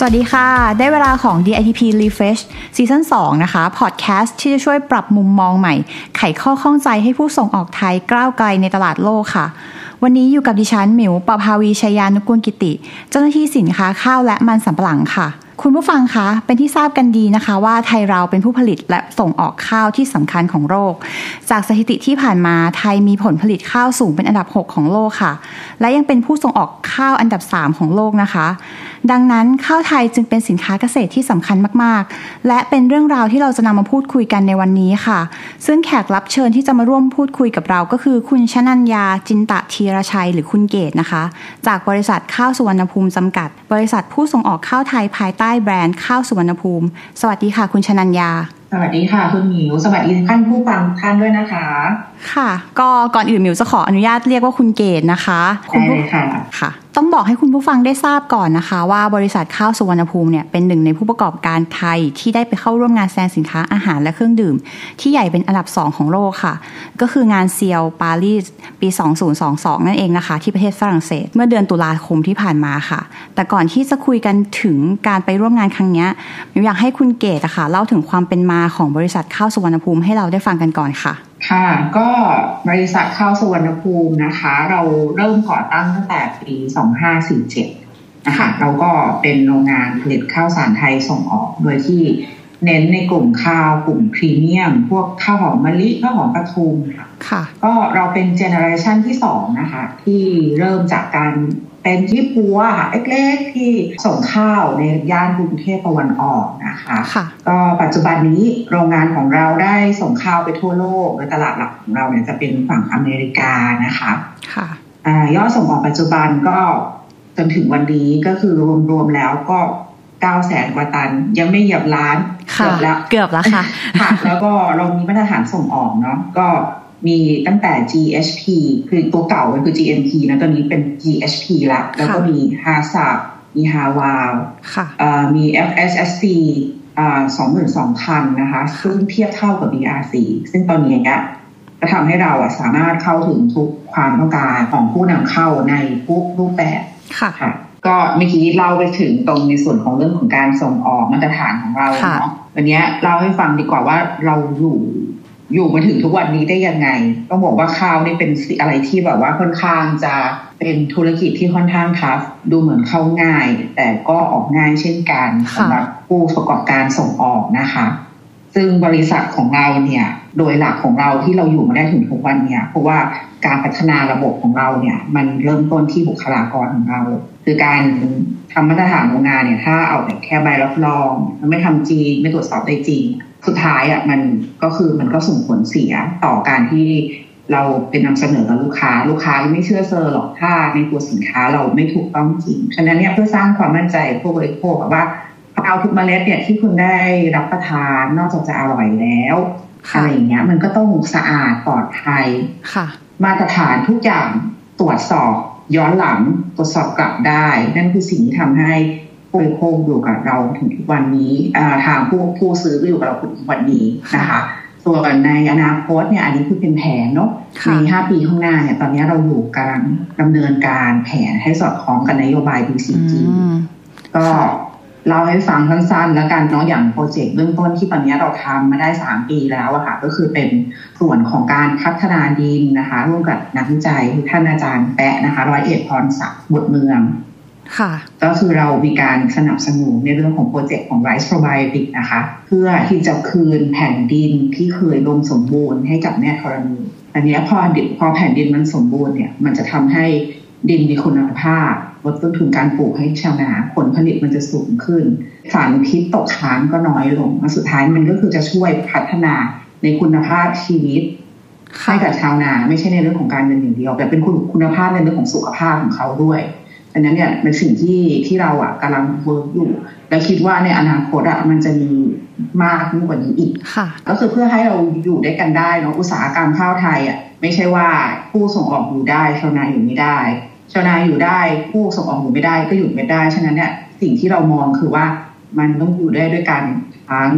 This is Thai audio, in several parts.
สวัสดีค่ะ ได้เวลาของ DITP Refresh ซีซั่น2นะคะ พอดแคสต์ที่จะช่วยปรับมุมมองใหม่ ไขข้อข้องใจให้ผู้ส่งออกไทยก้าวไกลในตลาดโลกค่ะ วันนี้อยู่กับดิฉันหมิวปภาวีชยานุกูลกิติ เจ้าหน้าที่สินค้าข้าวและมันสำปะหลังค่ะ คุณผู้ฟังคะ เป็นที่ทราบกันดีนะคะ ว่าไทยเราเป็นผู้ผลิตและส่งออกข้าวที่สำคัญของโลก จากสถิติที่ผ่านมาไทยมีผลผลิตข้าวสูงเป็นอันดับ 6 ของโลกค่ะ และยังเป็นผู้ส่งออกข้าวอันดับ 3 ของโลกนะคะดังนั้นข้าวไทยจึงเป็นสินค้าเกษตรที่สำคัญมากๆ และเป็นเรื่องราวที่เราจะนำมาพูดคุยกันในวันนี้ค่ะ ซึ่งแขกรับเชิญที่จะมาร่วมพูดคุยกับเราก็คือ คุณชนัญญาจินตะธีรชัยหรือคุณเกตนะคะ จากบริษัทข้าวสุวรรณภูมิจำกัด บริษัทผู้ส่งออกข้าวไทยภายใต้แบรนด์ข้าวสุวรรณภูมิ สวัสดีค่ะ คุณชนัญญา สวัสดีค่ะ คุณหมิว สวัสดีท่านผู้ฟังท่านด้วยนะคะ ค่ะ ก็ก่อนอื่นหมิวจะขออนุญาตเรียกว่าคุณเกตนะคะคุณได้ผู้เลยค่ะค่ะ ต้องบอกให้คุณผู้ฟังได้ทราบก่อนนะคะ ว่าบริษัทข้าวสุวรรณภูมิเนี่ยเป็นหนึ่งในผู้ประกอบการไทยที่ได้ไปเข้าร่วมงานแสดงสินค้าอาหารและเครื่องดื่ม ที่ใหญ่เป็นอันดับ 2 ของโลกค่ะ ก็คืองานเซียวปารีสปี 2022 นั่นเองนะคะ ที่ประเทศฝรั่งเศส เมื่อเดือนตุลาคมที่ผ่านมาค่ะ แต่ก่อนที่จะคุยกันถึงการไปร่วมงานครั้งเนี้ยหมิวอยากให้คุณเกตอะค่ะเล่าถึงความเป็นมาของบริษัทข้าวสุวรรณภูมิให้เราได้ฟังกันก่อนค่ะ ค่ะ ก็บริษัทข้าวสุวรรณภูมินะคะ เราเริ่มก่อตั้งตั้งแต่ปี 2547 นะคะ เราก็เป็นโรงงานผลิตข้าวสารไทยส่งออกโดยที่เน้นในกลุ่มข้าวกลุ่มพรีเมียม พวกข้าวหอมมะลิข้าวหอมปทุมค่ะค่ะ ก็เราเป็น generation ที่สองนะคะ ที่เริ่มจากการ เป็นยี่ปั๊วค่ะเล็กๆที่ส่งข้าวในย่านกรุงเทพตะวันออกนะคะค่ะก็ปัจจุบันนี้โรงงานของเราได้ส่งข้าวไปทั่วโลกโดยตลาดหลักของเราเนี่ยจะเป็นฝั่งอเมริกานะคะค่ะอายอดส่งออกปัจจุบันก็จนถึงวันนี้ก็คือรวมๆแล้วก็9แสนกว่าตัน ยังไม่เหยียบล้านค่ะเกือบแล้วเกือบแล้วค่ะค่ะ แล้วก็เรามีมาตรฐานส่งออกเนาะก็ มีตั้งแต่ GHP คือตัวเก่ามันคือ GMP นะตอนนี้เป็น GHP ละแล้วก็มี h a c c p มี h a w a l ค่ะมี FSSC สองหมื่นสองพันนะคะ ซึ่งเทียบเท่ากับ BRC ซึ่งตอนนี้เนี่ยก็ทำให้เราอะสามารถเข้าถึงทุกความต้องการของผู้นำเข้าในทุกรูปแบบค่ะค่ะก็เมื่อกี้เล่าไปถึงตรงในส่วนของเรื่องของการส่งออกมาตรฐานของเราค่ะเนาะวันนี้เล่าให้ฟังดีกว่าว่าเราอยู่ อยู่มาถึงทุกวันนี้ได้ยังไง ต้องบอกว่าข้าวนี่เป็นสิ่งอะไรที่แบบว่าค่อนข้างจะเป็นธุรกิจที่ค่อนข้างทัฟดูเหมือนเข้าง่าย แต่ก็ออกง่ายเช่นกันค่ะสำหรับผู้ประกอบการส่งออกนะคะ ซึ่งบริษัทของเราเนี่ยโดยหลักของเราที่เราอยู่มาได้ถึงทุกวันเนี่ยเพราะว่าการพัฒนาระบบของเราเนี่ยมันเริ่มต้นที่บุคลากรของเรา คือการทำมาตรฐานโรงงานเนี่ยถ้าเอาแต่แค่ใบรับรองมันไม่ทำจริงไม่ตรวจสอบได้จริง สุดท้ายอะมันก็คือมันก็ส่งผลเสียต่อการที่เราเป็นนำเสนอกับลูกค้า ลูกค้าไม่เชื่อเซอร์หรอกถ้าในตัวสินค้าเราไม่ถูกต้องจริง ฉะนั้นเนี่ยเพื่อสร้างความมั่นใจผู้บริโภคอะว่าเอาทุกเมล็ดเนี่ยที่คุณได้รับประทานนอกจากจะอร่อยแล้วค่ะอะไรอย่างเงี้ย มันก็ต้องสะอาดปลอดภัยค่ะ มาตรฐานทุกอย่างตรวจสอบย้อนหลังตรวจสอบกลับได้ นั่นคือสิ่งที่ทำให้ผู้ บริโภคอยู่กับเราถึงทุกวันนี้อ่าทางผู้ผู้ซื้อก็อยู่กับเราถึงวันนี้นะคะส่วนในอนาคตเนี่ยอันนี้คือเป็นแผนเนาะค่ะในห้าปีข้างหน้าเนี่ยตอนนี้เราอยู่กำลังดำเนินการแผนให้สอดคล้องกับนโยบาย BCG อืมก็เล่าให้ฟังสั้นๆ แล้วกันเนาะอย่างโปรเจกต์เบื้องต้นที่ตอนนี้เราทำมาได้สามปีแล้วอะค่ะ ก็คือเป็นส่วนของการพัฒนาดินนะคะ ร่วมกับนักวิจัยคือท่านอาจารย์แปะนะคะ ร้อยเอกพรศักดิ์บุตรเมืองค่ะ ก็คือเรามีการสนับสนุนในเรื่องของโปรเจกต์ของ Rice Probiotic นะคะ เพื่อที่จะคืนแผ่นดินที่เคยรวมสมบูรณ์ให้กับแม่ธรณี อันนี้พอดินพอแผ่นดินมันสมบูรณ์เนี่ยมันจะทำให้ดินมีคุณภาพลดต้นทุนการปลูกให้ชาวนาผลผลิตมันจะสูงขึ้น สารพิษตกค้างก็น้อยลงและสุดท้ายมันก็คือจะช่วยพัฒนาในคุณภาพชีวิตให้กับชาวนาไม่ใช่ในเรื่องของการเงินอย่างเดียวแต่เป็นคุณคุณภาพในเรื่องของสุขภาพของเขาด้วย อันดังนั้นเนี่ยเป็นสิ่งที่ที่เราอะกำลัง work อยู่ และคิดว่าในอนาคตอะมันจะมีมากยิ่งกว่านี้อีกค่ะก็คือเพื่อให้เราอยู่ด้วยกันได้เนาะอุตสาหกรรมข้าวไทยอะไม่ใช่ว่าผู้ส่งออกอยู่ได้ชาวนาอยู่ไม่ได้ชาวนาอยู่ได้ผู้ส่งออกอยู่ไม่ได้ก็อยู่ไม่ได้ฉะนั้นเนี่ยสิ่งที่เรามองคือว่ามันต้องอยู่ได้ด้วยกันทั้ง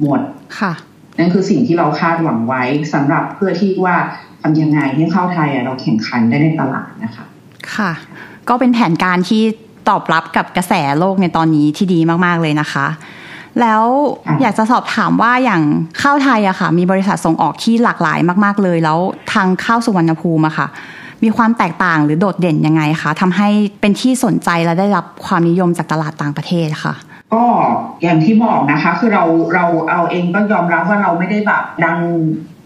หมดค่ะ นั่นคือสิ่งที่เราคาดหวังไว้สำหรับเพื่อที่ว่าทำยังไงให้ข้าวไทยอะเราแข่งขันได้ในตลาดนะคะ ค่ะ ก็เป็นแผนการที่ตอบรับกับกระแสโลกในตอนนี้ที่ดีมากๆเลยนะคะ แล้วค่ะอยากจะสอบถามว่าอย่างข้าวไทยอะค่ะ มีบริษัทส่งออกที่หลากหลายมาก ๆเลย แล้วทางข้าวสุวรรณภูมิอะค่ะ มีความแตกต่างหรือโดดเด่นยังไงคะทำให้เป็นที่สนใจและได้รับความนิยมจากตลาดต่างประเทศค่ะก็อย่างที่บอกนะคะ คือเราเราเอาเองก็ยอมรับว่าเราไม่ได้แบบดัง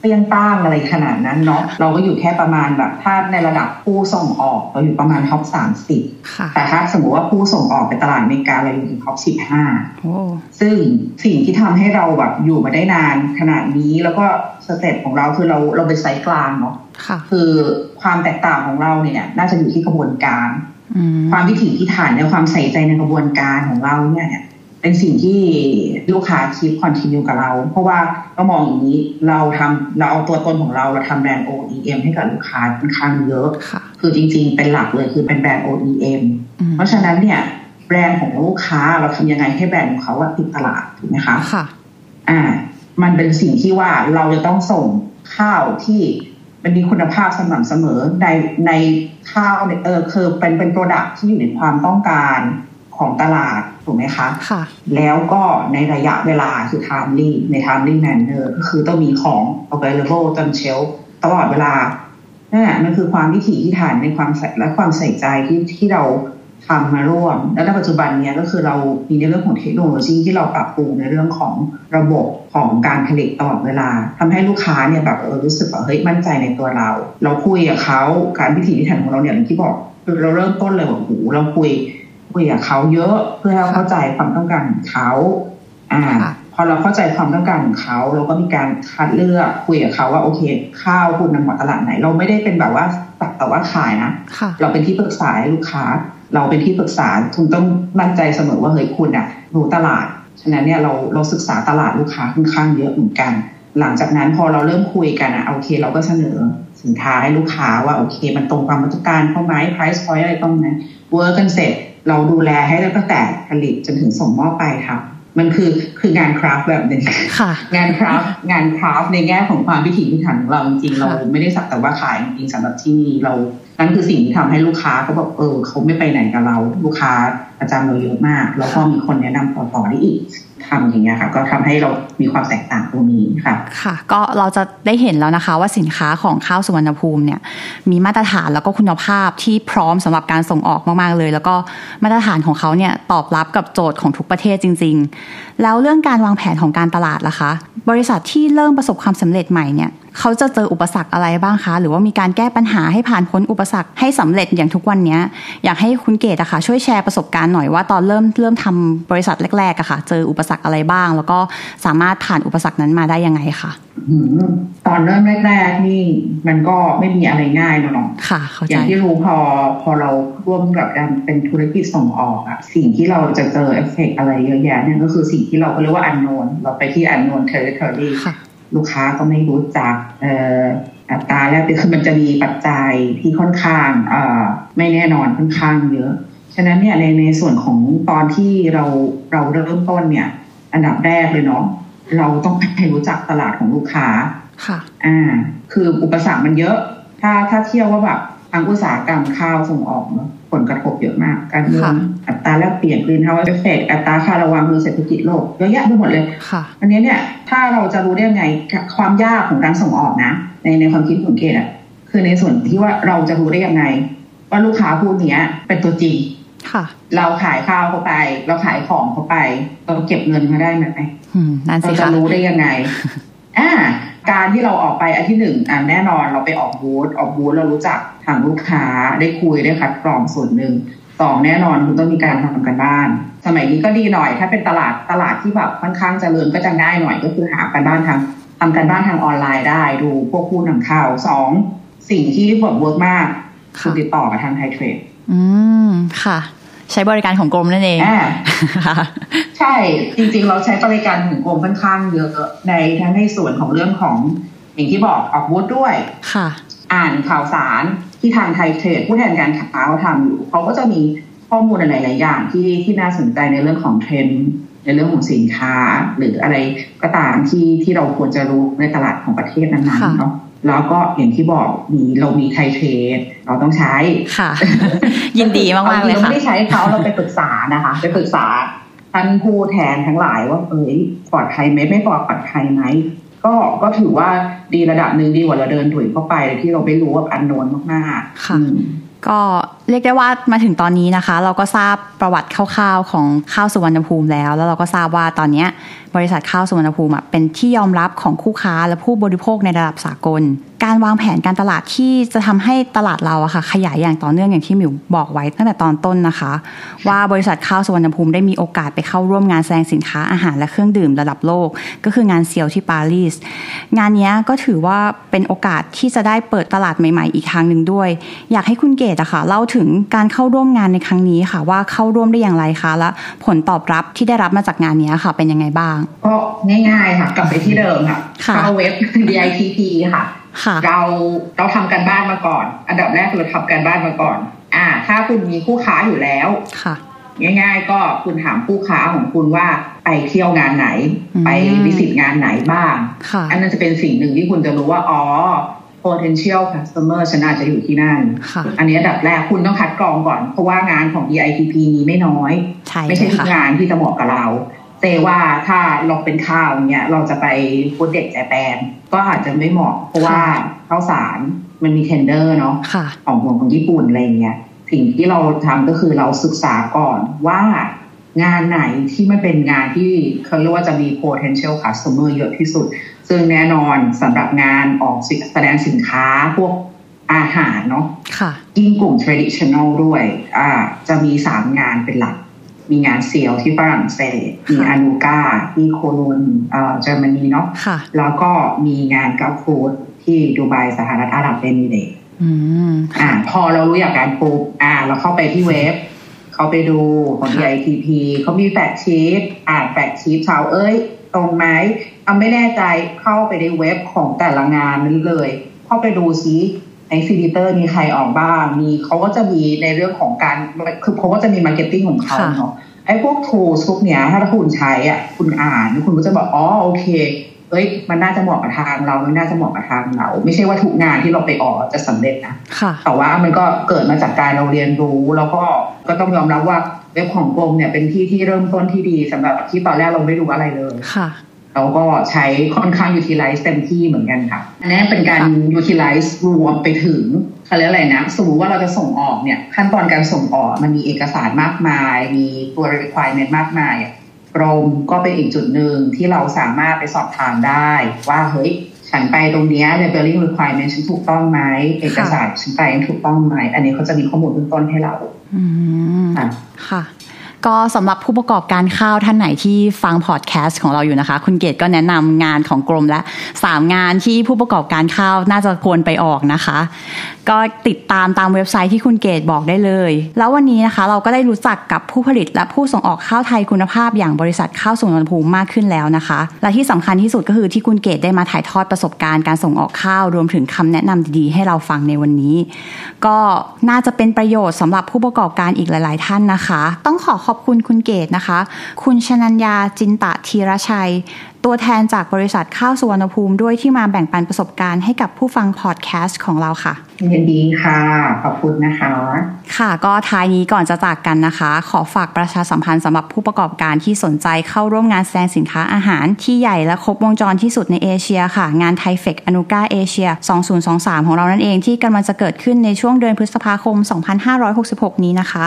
เปรี้ยงป้างอะไรขนาดนั้นเนาะเราก็อยู่แค่ประมาณแบบถ้าในระดับผู้ส่งออกเราอยู่ประมาณท็อปสามสิบค่ะแต่ถ้าสมมติว่าผู้ส่งออกไปตลาดอเมริกาเราอยู่ใน top สิบห้าโอ้ซึ่งสิ่งที่ทำให้เราแบบอยู่มาได้นานขนาดนี้แล้วก็ step ของเราคือเราเราเป็นไซส์กลางเนาะค่ะคือความแตกต่างของเราเนี่ยน่าจะอยู่ที่กระบวนการอืมความพิถีพิถันในความใส่ใจในกระบวนการของเราเนี่ย เนี่ยเป็นสิ่งที่ลูกค้า keep continue กับเรา เพราะว่าก็มองอย่างนี้เราทำเราเอาตัวตนของเราเราทำแบรนด์ OEM ให้กับลูกค้าค่อนข้างเยอะค่ะคือจริงๆ เป็นหลักเลยคือเป็นแบรนด์ OEM อืมเพราะฉะนั้นเนี่ยแบรนด์ของลูกค้าเราทำยังไงให้แบรนด์ของเขาว่าติดตลาดถูกไหมคะค่ะ อ่า มันเป็นสิ่งที่ว่าเราจะต้องส่งข้าวที่มันมีคุณภาพสม่ำเสมอในในข้าวเนี่ยเออคือเป็นเป็นโปรดักที่อยู่ในความต้องการ ของตลาดถูกไหมคะค่ะ แล้วก็ในระยะเวลาคือ timely ใน timely manner ก็คือต้องมีของ available จนเชลตลอดเวลานั่นแหละมันคือความพิถีพิถันในความใส่และความใส่ใจที่ที่เราทำมาร่วม แล้วในปัจจุบันเนี้ยก็คือเรามีในเรื่องของเทคโนโลยีที่เราปรับปรุงในเรื่องของระบบของการผลิตตลอดเวลาทำให้ลูกค้าเนี่ยแบบเออรู้สึกว่าเฮ้ยมั่นใจในตัวเรา เราคุยกับเขาการพิถีพิถันของเราเนี่ยอย่างที่บอกคือเราเริ่มต้นเลยว่าโอ้โหเราคุย คุยกับเขาเยอะเพื่อให้เราเข้าใจความต้องการของเขาอ่าค่ะพอเราเข้าใจความต้องการของเขาเราก็มีการคัดเลือกคุยกับเขาว่าโอเคข้าวคุณนำเหมาะตลาดไหน เราไม่ได้เป็นแบบว่าตักแต่ว่าขายนะค่ะเราเป็นที่ปรึกษาให้ลูกค้า เราเป็นที่ปรึกษาคุณต้องมั่นใจเสมอว่าเฮ้ยคุณอะรู้ตลาดฉะนั้นเนี่ยเราเราศึกษาตลาดลูกค้าค่อนข้างเยอะเหมือนกัน หลังจากนั้นพอเราเริ่มคุยกันอะโอเค เราก็เสนอสินค้าให้ลูกค้าว่าโอเค มันตรงความต้องการเขาไหม price point อะไรตรงนั้นเวิร์กกันเสร็จ เราดูแลให้ตั้งแต่ผลิตจนถึงส่งมอบไปค่ะ มันคือคืองานคราฟต์แบบหนึ่งค่ะงานคราฟต์งานคราฟต์ในแง่ของความพิถีพิถันของเราจริงๆค่ะเราไม่ได้สักแต่ว่าขายจริงๆสำหรับที่นี่เรานั่นคือสิ่งที่ทำให้ลูกค้าเขาบอกเออเขาไม่ไปไหนกับเรา ลูกค้า ประจำเราเยอะมาก แล้วก็มีคนแนะนำต่อๆได้อีกทำอย่างเงี้ยค่ะ ก็ทำให้เรามีความแตกต่างตรงนี้ค่ะ ค่ะ ก็เราจะได้เห็นแล้วนะคะ ว่าสินค้าของข้าวสุวรรณภูมิเนี่ย มีมาตรฐานแล้วก็คุณภาพที่พร้อมสำหรับการส่งออกมากๆเลย แล้วก็มาตรฐานของเขาเนี่ยตอบรับกับโจทย์ของทุกประเทศจริง ๆ แล้วเรื่องการวางแผนของการตลาดล่ะคะ บริษัทที่เริ่มประสบความสำเร็จใหม่เนี่ย เขาจะเจออุปสรรคอะไรบ้างคะ หรือว่ามีการแก้ปัญหาให้ผ่านพ้นอุปสรรคให้สำเร็จอย่างทุกวันเนี้ยอยากให้คุณเกดอะค่ะช่วยแชร์ประสบการณ์หน่อยว่าตอนเริ่มเริ่มทำบริษัทแรกๆอะค่ะ เจออุปสรรคอะไรบ้าง แล้วก็สามารถผ่านอุปสรรคนั้นมาได้ยังไงคะอืมตอนเริ่มแรกๆนี่มันก็ไม่มีอะไรง่ายนะเนาะค่ะเข้าอใจย่างที่รู้พอพอเราร่วมกับการเป็นธุรกิจส่งออกอะสิ่งที่เราจะเจอเอฟเฟกอะไรเยอะแยะเนี่ยก็คือสิ่งที่เราเรียกว่า unknown เราไปที่ unknown territory ค่ะ ลูกค้าก็ไม่รู้จักเอ่ออัตราแลกเปลี่ยนคือมันจะมีปัจจัยที่ค่อนข้างเอ่อไม่แน่นอนค่อนข้างเยอะ ฉะนั้นเนี่ยในในส่วนของตอนที่เราเราเริ่มต้นเนี่ย อันดับแรกเลยเนาะเราต้องไปรู้จักตลาดของลูกค้าค่ะ อ่า คืออุปสรรคมันเยอะ ถ้าถ้าเทียบว่าแบบทางอุตสาหกรรมข้าวส่งออกเนอะ ผลกระทบเยอะมาก การเมืองค่ะอัตราแลกเปลี่ยน greenhouse effect อัตราค่าระวางเรือเศรษฐกิจโลกเยอะแยะไปหมดเลยค่ะอันนี้เนี่ยถ้าเราจะรู้ได้ยังไงความยากของการส่งออกนะ ในในความคิดของเกดอะคือในส่วนที่ว่าเราจะรู้ได้ยังไง ว่าลูกค้าผู้เนี้ยเป็นตัวจริงค่ะเราขายข้าวเขาไป เราขายของเขาไป เราเก็บเงินมาได้ไหมอืมนั่นเราสิจะคะรู้ได้ยังไงอ่า การที่เราออกไปอันที่หนึ่งอ่าแน่นอนเราไปออกบูธออกบูธเรารู้จักทางลูกค้าได้คุยได้คัดกรองส่วนหนึ่งสองแน่นอนคุณต้องมีการทำการบ้าน สมัยนี้ก็ดีหน่อย ถ้าเป็นตลาดตลาดที่แบบค่อนข้างเจริญก็จะง่ายหน่อยก็คือหาการบ้านทางทำการบ้านทางออนไลน์ได้ดูพวกผู้นำเข้าสองสิ่งที่แบบ work มากคือติดต่อกับทาง Thaitradeอืมค่ะ ใช้บริการของกรมนั่นเองอ่าค่ะใช่จริงๆ เราใช้บริการของกรมค่อนข้างเยอะในทั้งในส่วนของเรื่องของอย่างที่บอกออกบูธด้วยค่ะ อ่านข่าวสารที่ทางไทยเทรดผู้แทนการค้าเขาทำอยู่เขาก็จะมีข้อมูลหลายๆอย่างที่ที่น่าสนใจในเรื่องของเทรนด์ในเรื่องของสินค้า หรืออะไรก็ตามที่ที่เราควรจะรู้ในตลาดของประเทศนั้นค่ะๆเนาะ แล้วก็อย่างที่บอกมีเรามีไทยเทรดเราต้องใช้ค่ะ ยินดีมากๆเลยเราค่ะไม่ได้ใช้เขาเราไปปรึกษานะคะ ไปปรึกษาท่านผู้แทนทั้งหลายว่าเอ้ยปลอดภัยไหมไม่ปลอดภัยไหมก็ก็ถือว่าดีระดับหนึ่งดีกว่าเราเดินถุยเข้าไปที่เราไม่รู้ว่าอันโนนมากๆค่ะอืมก็ เรียกได้ว่ามาถึงตอนนี้นะคะ เราก็ทราบประวัติคร่าวๆของข้าวสุวรรณภูมิแล้ว แล้วเราก็ทราบว่าตอนนี้บริษัทข้าวสุวรรณภูมิเป็นที่ยอมรับของคู่ค้าและผู้บริโภคในระดับสากล การวางแผนการตลาดที่จะทำให้ตลาดเราอะค่ะขยายอย่างต่อเนื่องอย่างที่หมิวบอกไว้ตั้งแต่ตอนต้นนะคะ ว่าบริษัทข้าวสุวรรณภูมิได้มีโอกาสไปเข้าร่วมงานแสดงสินค้าอาหารและเครื่องดื่มระดับโลก ก็คืองานเซียวที่ปารีสงานนี้ก็ถือว่าเป็นโอกาสที่จะได้เปิดตลาดใหม่ ๆ อีกทางหนึ่งด้วย อยากให้คุณเกตอะค่ะเล่าถึงการเข้าร่วมงานในครั้งนี้ค่ะ ว่าเข้าร่วมได้อย่างไรคะและผลตอบรับที่ได้รับมาจากงานเนี้ยค่ะ เป็นยังไงบ้างก็ง่ายๆค่ะ กลับไปที่เดิมค่ะค่ะเข้าเว็บ DITP ค่ะค่ะ เราเราทำการบ้านมาก่อน อันดับแรกเราทำการบ้านมาก่อน อ่า ถ้าคุณมีคู่ค้าอยู่แล้วค่ะง่าย ๆ ก็คุณถามคู่ค้าของคุณว่าไปเที่ยวงานไหนอืมไปวิสิตงานไหนบ้างค่ะอันนั้นจะเป็นสิ่งหนึ่งที่คุณจะรู้ว่า อ๋อ potential customer ฉันอาจจะอยู่ที่นั่นค่ะอันนี้อันดับแรกคุณต้องคัดกรองก่อน เพราะว่างานของ DITP มีไม่น้อยใช่ไม่เลใช่ยทุกค่ะงานที่จะเหมาะกับเราเตว่าถ้าเราเป็นข้าวเนี่ยเราจะไปพูดเด็กแจแปนก็อาจจะไม่เหมาะ เพราะว่าข้าวสารมันมีเทนเดอร์เนาะค่ะของของของญี่ปุ่นอะไรเงี้ยสิ่งที่เราทำก็คือเราศึกษาก่อนว่างานไหนที่มันเป็นงานที่เขาเรียกว่าจะมี potential customer เยอะที่สุด ซึ่งแน่นอนสำหรับงานออกสิแสดงสินค้าพวกอาหารเนาะค่ะยิ่งกลุ่ม traditional ด้วยอ่าจะมีสามงานเป็นหลัก มีงานเซียวที่ฝรั่งเศส มีค่ะอานูกาที่โคโลนเอ่อเยอรมนีเนาะค่ะแล้วก็มีงานกัลฟูดที่ดูไบสหรัฐอาหรับเอมิเรตส์อืมอ่า พอเรารู้อย่างการปุ๊บอ่า เราเข้าไปที่เว็บ เขาไปดูของค่ะ DITP เขามีแฟกชีตอ่านแฟกชีตชาวเอ้ย ตรงไหมเอาไม่แน่ใจเข้าไปในเว็บของแต่ละงานนั้นเลย เข้าไปดูซิในซีดิเตอร์มีใครออกบ้าง มีเขาก็จะมีในเรื่องของการคือเขาก็จะมี marketing ของเขาค่ะเนาะไอ้พวก tools พวกเนี้ยถ้าคุณใช้อะคุณอ่านคุณก็จะบอกอ๋อโอเคเอ้ยมันน่าจะเหมาะกับทางเรามันน่าจะเหมาะกับทางเรา ไม่ใช่ว่าทุกงานที่เราไปออกจะสำเร็จนะค่ะแต่ว่ามันก็เกิดมาจากการเราเรียนรู้ แล้วก็ก็ต้องยอมรับว่า เว็บของกรมเนี่ยเป็นที่ที่เริ่มต้นที่ดีสำหรับที่ตอนแรกเราไม่รู้อะไรเลยค่ะเราก็ใช้ค่อนข้าง utilize เต็มที่เหมือนกันค่ะอันนี้เป็นการค่ะ utilize รวมไปถึงเขาเรียกอะไรนะสมมติว่าเราจะส่งออกเนี่ยขั้นตอนการส่งออกมันมีเอกสารมากมาย มีตัว requirement มากมายอะกรมก็เป็นอีกจุดหนึ่งที่เราสามารถไปสอบถามได้ ว่าเฮ้ย ฉันไปตรงเนี้ย labeling requirement ฉันถูกต้องไหมเอกสารฉันไปถูกต้องไหมอันนี้เขาจะมีข้อมูลเบื้องต้นให้เราอืมค่ะค่ะก็สำหรับผู้ประกอบการข้าวท่านไหนที่ฟังพอดแคสต์ของเราอยู่นะคะ คุณเกดก็แนะนำงานของกรมและ3งานที่ผู้ประกอบการข้าวน่าจะควรไปออกนะคะ ก็ติดตามตามเว็บไซต์ที่คุณเกดบอกได้เลย แล้ววันนี้นะคะเราก็ได้รู้จักกับผู้ผลิตและผู้ส่งออกข้าวไทยคุณภาพอย่างบริษัทข้าวสุวรรณภูมิมากขึ้นแล้วนะคะ และที่สำคัญที่สุดก็คือที่คุณเกดได้มาถ่ายทอดประสบการณ์การส่งออกข้าวรวมถึงคำแนะนำดีๆ ให้เราฟังในวันนี้ ก็น่าจะเป็นประโยชน์สำหรับผู้ประกอบการอีกหลาย ๆ ท่านนะคะ ต้องขอขอบคุณคุณเกตนะคะ คุณชนัญญาจินตะธีรชัย ตัวแทนจากบริษัทข้าวสุวรรณภูมิด้วยที่มาแบ่งปันประสบการณ์ให้กับผู้ฟังพอดแคสต์ของเราค่ะยินดีค่ะ ขอบคุณนะคะ ค่ะก็ท้ายนี้ก่อนจะจากกันนะคะ ขอฝากประชาสัมพันธ์สำหรับผู้ประกอบการที่สนใจเข้าร่วมงานแสดงสินค้าอาหารที่ใหญ่และครบวงจรที่สุดในเอเชียค่ะ งานไทเฟกอนุกาเอเชีย 2023 ของเรานั่นเองที่กำลังจะเกิดขึ้นในช่วงเดือนพฤษภาคม 2566 นี้นะคะ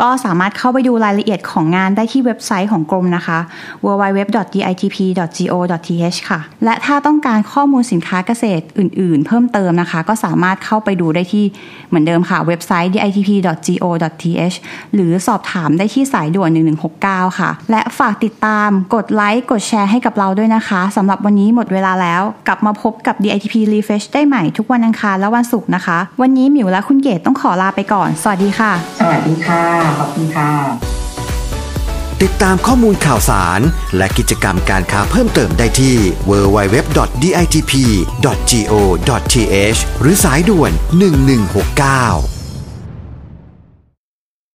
ก็สามารถเข้าไปดูรายละเอียดของงานได้ที่เว็บไซต์ของกรมนะคะ www.ditp.go.th ค่ะ และถ้าต้องการข้อมูลสินค้าเกษตรอื่น ๆ เพิ่มเติมนะคะ ก็สามารถเข้าไปดูได้ที่เหมือนเดิมค่ะเว็บไซต์ ditp ditp.go.th หรือสอบถามได้ที่สายด่วน 1169 ค่ะ และฝากติดตามกดไลค์กดแชร์ให้กับเราด้วยนะคะสำหรับวันนี้หมดเวลาแล้ว กลับมาพบกับ DITP Refresh ได้ใหม่ทุกวันอังคารและวันศุกร์นะคะ วันนี้หมิวและคุณเกดต้องขอลาไปก่อน สวัสดีค่ะ สวัสดีค่ะ ขอบคุณค่ะ ติดตามข้อมูลข่าวสาร และกิจกรรมการค้าเพิ่มเติมได้ที่ www.ditp.go.th หรือสายด่วน 1169